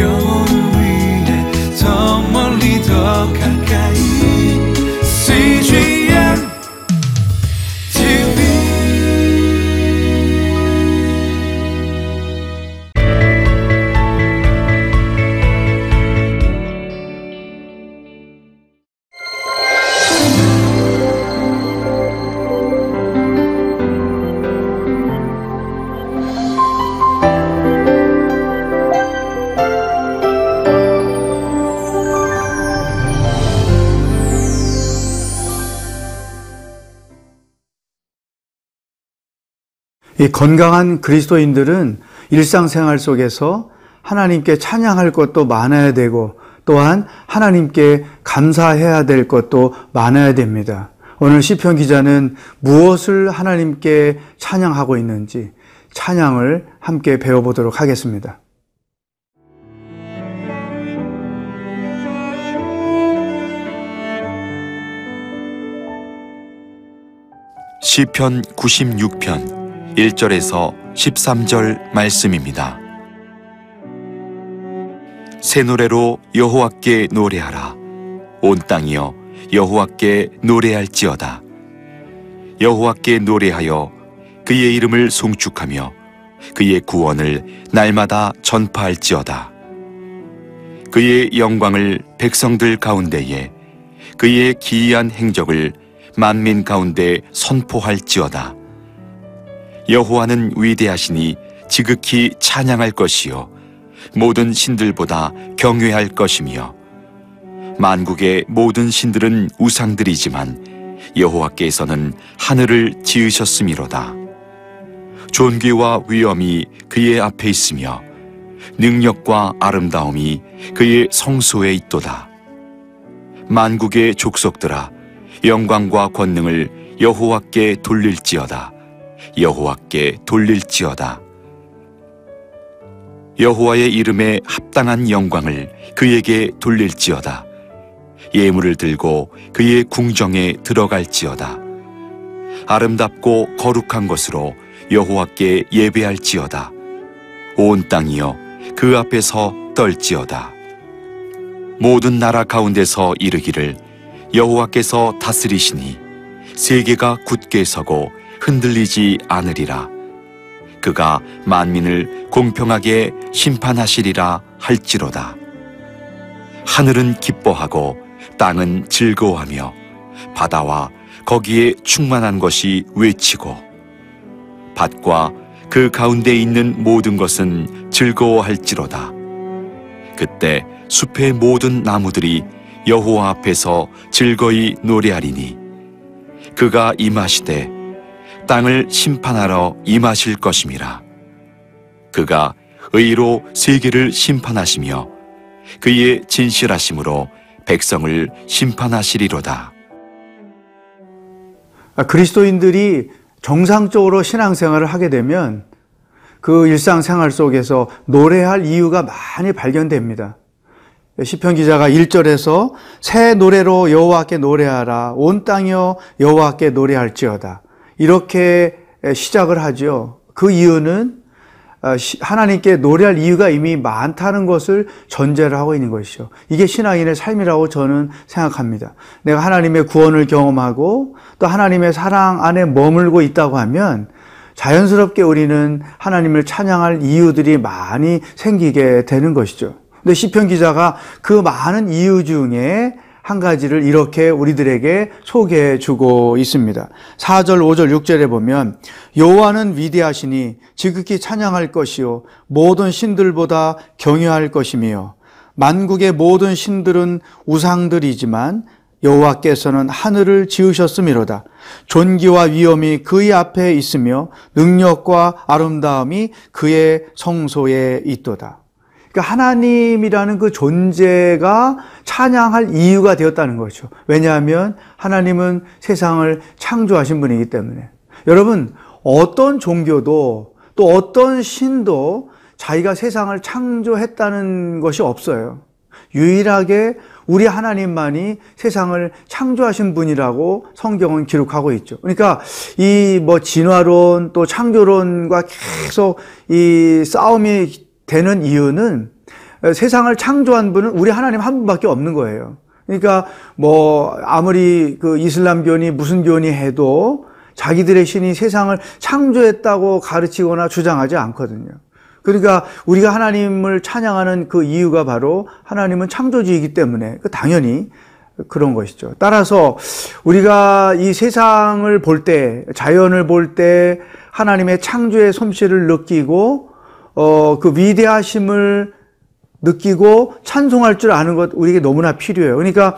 영 이 건강한 그리스도인들은 일상생활 속에서 하나님께 찬양할 것도 많아야 되고 또한 하나님께 감사해야 될 것도 많아야 됩니다. 오늘 시편 기자는 무엇을 하나님께 찬양하고 있는지 찬양을 함께 배워보도록 하겠습니다. 시편 96편 1절에서 13절 말씀입니다. 새 노래로 여호와께 노래하라. 온 땅이여 여호와께 노래할지어다. 여호와께 노래하여 그의 이름을 송축하며 그의 구원을 날마다 전파할지어다. 그의 영광을 백성들 가운데에 그의 기이한 행적을 만민 가운데 선포할지어다. 여호와는 위대하시니 지극히 찬양할 것이요 모든 신들보다 경외할 것이며 만국의 모든 신들은 우상들이지만 여호와께서는 하늘을 지으셨음이로다. 존귀와 위엄이 그의 앞에 있으며 능력과 아름다움이 그의 성소에 있도다. 만국의 족속들아 영광과 권능을 여호와께 돌릴지어다. 여호와께 돌릴지어다. 여호와의 이름에 합당한 영광을 그에게 돌릴지어다. 예물을 들고 그의 궁정에 들어갈지어다. 아름답고 거룩한 것으로 여호와께 예배할지어다. 온 땅이여 그 앞에서 떨지어다. 모든 나라 가운데서 이르기를 여호와께서 다스리시니 세계가 굳게 서고 흔들리지 않으리라. 그가 만민을 공평하게 심판하시리라 할지로다. 하늘은 기뻐하고 땅은 즐거워하며 바다와 거기에 충만한 것이 외치고 밭과 그 가운데 있는 모든 것은 즐거워할지로다. 그때 숲의 모든 나무들이 여호와 앞에서 즐거이 노래하리니 그가 임하시되 땅을 심판하러 임하실 것임이라. 그가 의로 세계를 심판하시며 그의 진실하심으로 백성을 심판하시리로다. 아, 그리스도인들이 정상적으로 신앙생활을 하게 되면 그 일상생활 속에서 노래할 이유가 많이 발견됩니다. 시편 기자가 1절에서 새 노래로 여호와께 노래하라 온 땅이여 여호와께 노래할지어다 이렇게 시작을 하죠. 그 이유는 아, 하나님께 노래할 이유가 이미 많다는 것을 전제를 하고 있는 것이죠. 이게 신앙인의 삶이라고 저는 생각합니다. 내가 하나님의 구원을 경험하고 또 하나님의 사랑 안에 머물고 있다고 하면 자연스럽게 우리는 하나님을 찬양할 이유들이 많이 생기게 되는 것이죠. 근데 시편 기자가 그 많은 이유 중에 한 가지를 이렇게 우리들에게 소개해 주고 있습니다. 4절, 5절, 6절에 보면 여호와는 위대하시니 지극히 찬양할 것이요 모든 신들보다 경외할 것이며 만국의 모든 신들은 우상들이지만 여호와께서는 하늘을 지으셨음이로다. 존귀와 위엄이 그의 앞에 있으며 능력과 아름다움이 그의 성소에 있도다. 그러니까 하나님이라는 그 존재가 찬양할 이유가 되었다는 거죠. 왜냐하면 하나님은 세상을 창조하신 분이기 때문에. 여러분, 어떤 종교도 또 어떤 신도 자기가 세상을 창조했다는 것이 없어요. 유일하게 우리 하나님만이 세상을 창조하신 분이라고 성경은 기록하고 있죠. 그러니까 이 뭐 진화론 또 창조론과 계속 이 싸움이 되는 이유는 세상을 창조한 분은 우리 하나님 한 분밖에 없는 거예요. 그러니까 뭐 아무리 그 이슬람교니 무슨 교니 해도 자기들의 신이 세상을 창조했다고 가르치거나 주장하지 않거든요. 그러니까 우리가 하나님을 찬양하는 그 이유가 바로 하나님은 창조주이기 때문에 그 당연히 그런 것이죠. 따라서 우리가 이 세상을 볼 때, 자연을 볼 때 하나님의 창조의 솜씨를 느끼고 어, 그 위대하심을 느끼고 찬송할 줄 아는 것 우리에게 너무나 필요해요. 그러니까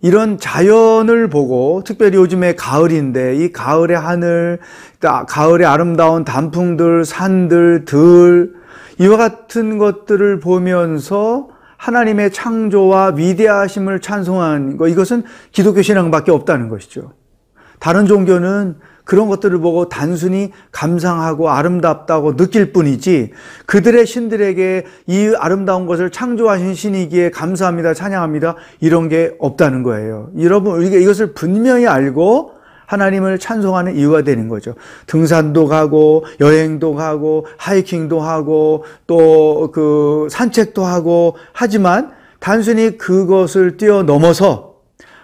이런 자연을 보고 특별히 요즘에 가을인데 이 가을의 하늘, 가을의 아름다운 단풍들, 산들, 들 이와 같은 것들을 보면서 하나님의 창조와 위대하심을 찬송한 것 이것은 기독교 신앙밖에 없다는 것이죠. 다른 종교는 그런 것들을 보고 단순히 감상하고 아름답다고 느낄 뿐이지 그들의 신들에게 이 아름다운 것을 창조하신 신이기에 감사합니다, 찬양합니다 이런 게 없다는 거예요. 여러분 우리가 이것을 분명히 알고 하나님을 찬송하는 이유가 되는 거죠. 등산도 가고 여행도 가고 하이킹도 하고 또 그 산책도 하고 하지만 단순히 그것을 뛰어넘어서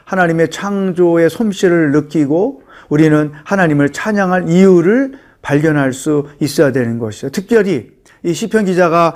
하나님의 창조의 솜씨를 느끼고 우리는 하나님을 찬양할 이유를 발견할 수 있어야 되는 것이죠. 특별히 이 시편 기자가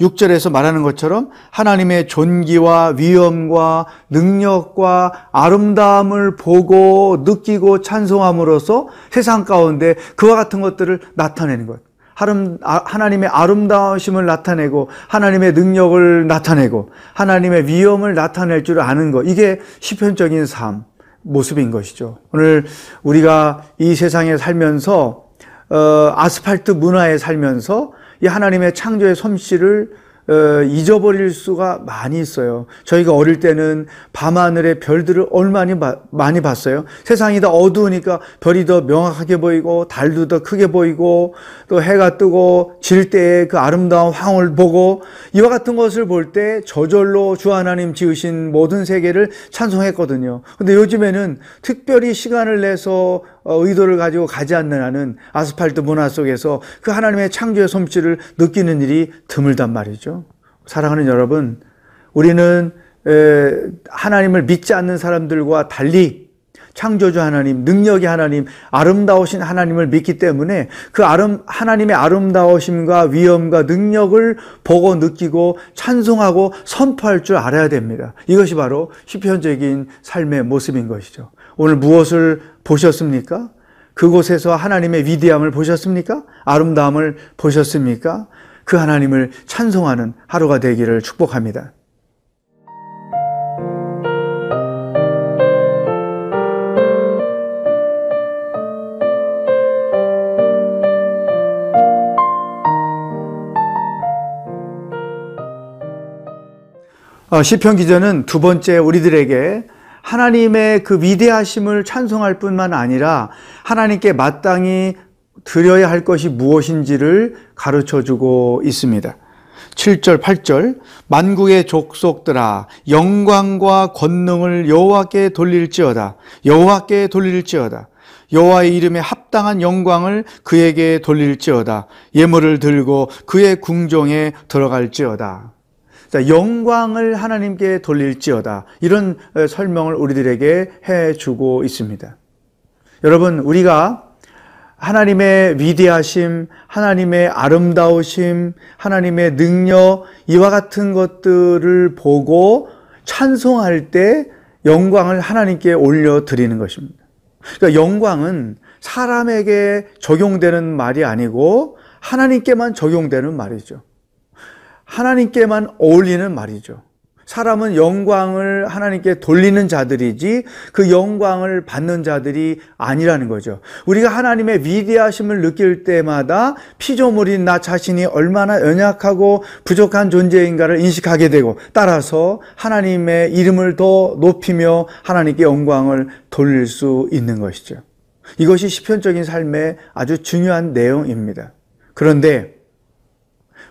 6절에서 말하는 것처럼 하나님의 존귀와 위엄과 능력과 아름다움을 보고 느끼고 찬송함으로써 세상 가운데 그와 같은 것들을 나타내는 것. 하나님의 아름다우심을 나타내고 하나님의 능력을 나타내고 하나님의 위엄을 나타낼 줄 아는 것. 이게 시편적인 삶 모습인 것이죠. 오늘 우리가 이 세상에 살면서 어, 아스팔트 문화에 살면서 이 하나님의 창조의 솜씨를 어, 잊어버릴 수가 많이 있어요. 저희가 어릴 때는 밤하늘의 별들을 얼마나 많이 봤어요. 세상이 더 어두우니까 별이 더 명확하게 보이고 달도 더 크게 보이고 또 해가 뜨고 질 때의 그 아름다운 황을 보고 이와 같은 것을 볼 때 저절로 주 하나님 지으신 모든 세계를 찬송했거든요. 근데 요즘에는 특별히 시간을 내서 어, 의도를 가지고 가지 않는 한은 아스팔트 문화 속에서 그 하나님의 창조의 솜씨를 느끼는 일이 드물단 말이죠. 사랑하는 여러분, 우리는 하나님을 믿지 않는 사람들과 달리 창조주 하나님, 능력의 하나님, 아름다우신 하나님을 믿기 때문에 그 아름, 하나님의 아름다우심과 위엄과 능력을 보고 느끼고 찬송하고 선포할 줄 알아야 됩니다. 이것이 바로 시편적인 삶의 모습인 것이죠. 오늘 무엇을 보셨습니까? 그곳에서 하나님의 위대함을 보셨습니까? 아름다움을 보셨습니까? 그 하나님을 찬송하는 하루가 되기를 축복합니다. 어, 시편 기자는 두 번째 우리들에게 하나님의 그 위대하심을 찬송할 뿐만 아니라 하나님께 마땅히 드려야 할 것이 무엇인지를 가르쳐 주고 있습니다. 7절, 8절 만국의 족속들아 영광과 권능을 여호와께 돌릴지어다 여호와께 돌릴지어다. 여호와의 이름에 합당한 영광을 그에게 돌릴지어다. 예물을 들고 그의 궁정에 들어갈지어다 영광을 하나님께 돌릴지어다. 이런 설명을 우리들에게 해 주고 있습니다. 여러분, 우리가 하나님의 위대하심, 하나님의 아름다우심, 하나님의 능력, 이와 같은 것들을 보고 찬송할 때 영광을 하나님께 올려드리는 것입니다. 그러니까 영광은 사람에게 적용되는 말이 아니고 하나님께만 적용되는 말이죠. 하나님께만 어울리는 말이죠. 사람은 영광을 하나님께 돌리는 자들이지 그 영광을 받는 자들이 아니라는 거죠. 우리가 하나님의 위대하심을 느낄 때마다 피조물인 나 자신이 얼마나 연약하고 부족한 존재인가를 인식하게 되고 따라서 하나님의 이름을 더 높이며 하나님께 영광을 돌릴 수 있는 것이죠. 이것이 시편적인 삶의 아주 중요한 내용입니다. 그런데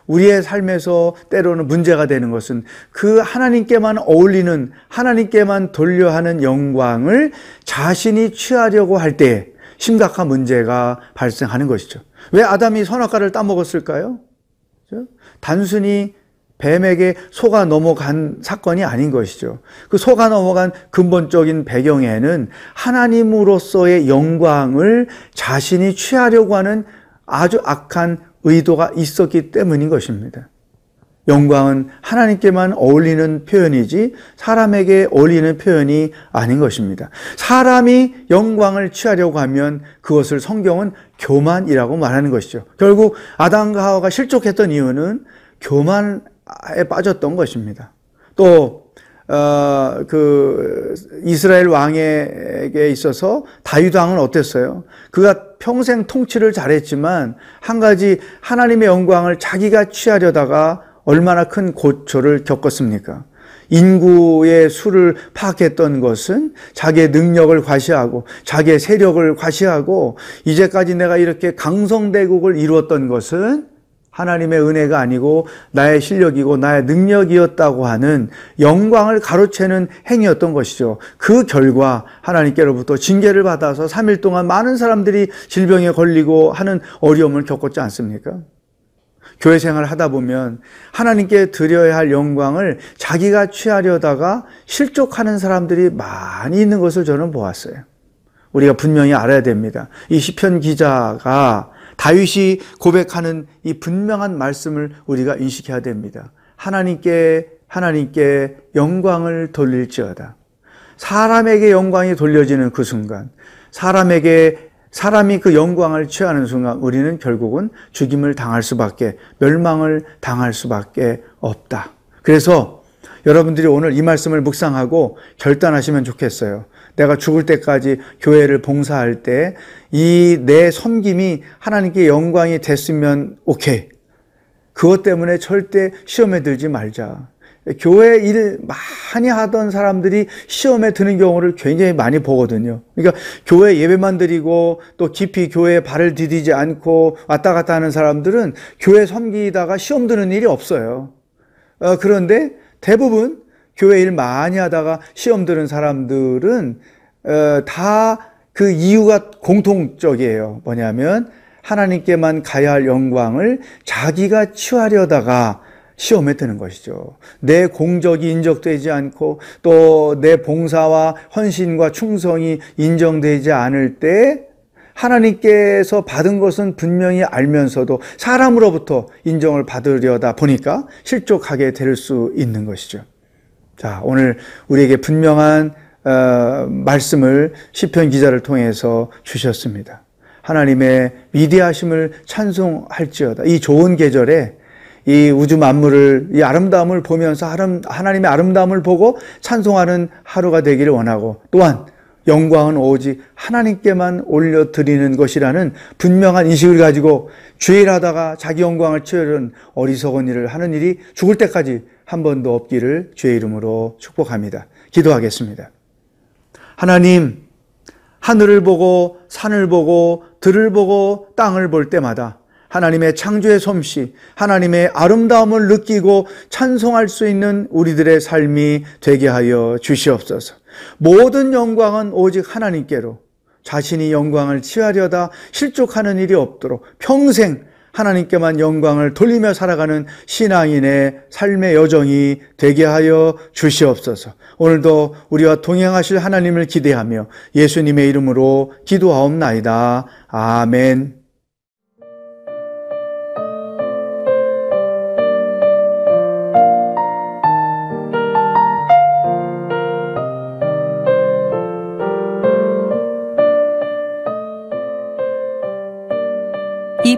우리의 삶에서 때로는 문제가 되는 것은 그 하나님께만 어울리는 하나님께만 돌려 하는 영광을 자신이 취하려고 할 때 심각한 문제가 발생하는 것이죠. 왜 아담이 선악과를 따먹었을까요? 단순히 뱀에게 속아 넘어간 사건이 아닌 것이죠. 그 속아 넘어간 근본적인 배경에는 하나님으로서의 영광을 자신이 취하려고 하는 아주 악한 의도가 있었기 때문인 것입니다. 영광은 하나님께만 어울리는 표현이지 사람에게 어울리는 표현이 아닌 것입니다. 사람이 영광을 취하려고 하면 그것을 성경은 교만이라고 말하는 것이죠. 결국 아담과 하와가 실족했던 이유는 교만에 빠졌던 것입니다. 또 어, 그 이스라엘 왕에게 있어서 다윗 왕은 어땠어요? 그가 평생 통치를 잘했지만 한 가지 하나님의 영광을 자기가 취하려다가 얼마나 큰 고초를 겪었습니까? 인구의 수를 파악했던 것은 자기의 능력을 과시하고 자기의 세력을 과시하고 이제까지 내가 이렇게 강성대국을 이루었던 것은 하나님의 은혜가 아니고 나의 실력이고 나의 능력이었다고 하는 영광을 가로채는 행위였던 것이죠. 그 결과 하나님께로부터 징계를 받아서 3일 동안 많은 사람들이 질병에 걸리고 하는 어려움을 겪었지 않습니까? 교회 생활을 하다 보면 하나님께 드려야 할 영광을 자기가 취하려다가 실족하는 사람들이 많이 있는 것을 저는 보았어요. 우리가 분명히 알아야 됩니다. 이 시편 기자가 다윗이 고백하는 이 분명한 말씀을 우리가 인식해야 됩니다. 하나님께 하나님께 영광을 돌릴지어다. 사람에게 영광이 돌려지는 그 순간, 사람에게 사람이 그 영광을 취하는 순간 우리는 결국은 죽임을 당할 수밖에, 멸망을 당할 수밖에 없다. 그래서 여러분들이 오늘 이 말씀을 묵상하고 결단하시면 좋겠어요. 내가 죽을 때까지 교회를 봉사할 때 이 내 섬김이 하나님께 영광이 됐으면 오케이. 그것 때문에 절대 시험에 들지 말자. 교회 일 많이 하던 사람들이 시험에 드는 경우를 굉장히 많이 보거든요. 그러니까 교회 예배만 드리고 또 깊이 교회에 발을 디디지 않고 왔다 갔다 하는 사람들은 교회 섬기다가 시험 드는 일이 없어요. 어, 그런데 대부분 교회 일 많이 하다가 시험 드는 사람들은 어, 다그 이유가 공통적이에요. 뭐냐면 하나님께만 가야 할 영광을 자기가 취하려다가 시험에 드는 것이죠. 내 공적이 인정되지 않고 또 내 봉사와 헌신과 충성이 인정되지 않을 때 하나님께서 받은 것은 분명히 알면서도 사람으로부터 인정을 받으려다 보니까 실족하게 될 수 있는 것이죠. 자, 오늘 우리에게 분명한 어, 말씀을 시편 기자를 통해서 주셨습니다. 하나님의 위대하심을 찬송할지어다. 이 좋은 계절에 이 우주 만물을 이 아름다움을 보면서 하나님의 아름다움을 보고 찬송하는 하루가 되기를 원하고 또한 영광은 오직 하나님께만 올려드리는 것이라는 분명한 인식을 가지고 죄일하다가 자기 영광을 취하는 어리석은 일을 하는 일이 죽을 때까지 한 번도 없기를 주의 이름으로 축복합니다. 기도하겠습니다. 하나님, 하늘을 보고 산을 보고 들을 보고 땅을 볼 때마다 하나님의 창조의 솜씨, 하나님의 아름다움을 느끼고 찬송할 수 있는 우리들의 삶이 되게 하여 주시옵소서. 모든 영광은 오직 하나님께로 자신이 영광을 취하려다 실족하는 일이 없도록 평생 하나님께만 영광을 돌리며 살아가는 신앙인의 삶의 여정이 되게 하여 주시옵소서. 오늘도 우리와 동행하실 하나님을 기대하며 예수님의 이름으로 기도하옵나이다. 아멘.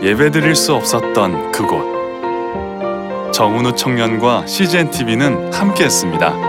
예배 드릴 수 없었던 그곳. 정은우 청년과 CGN TV는 함께했습니다.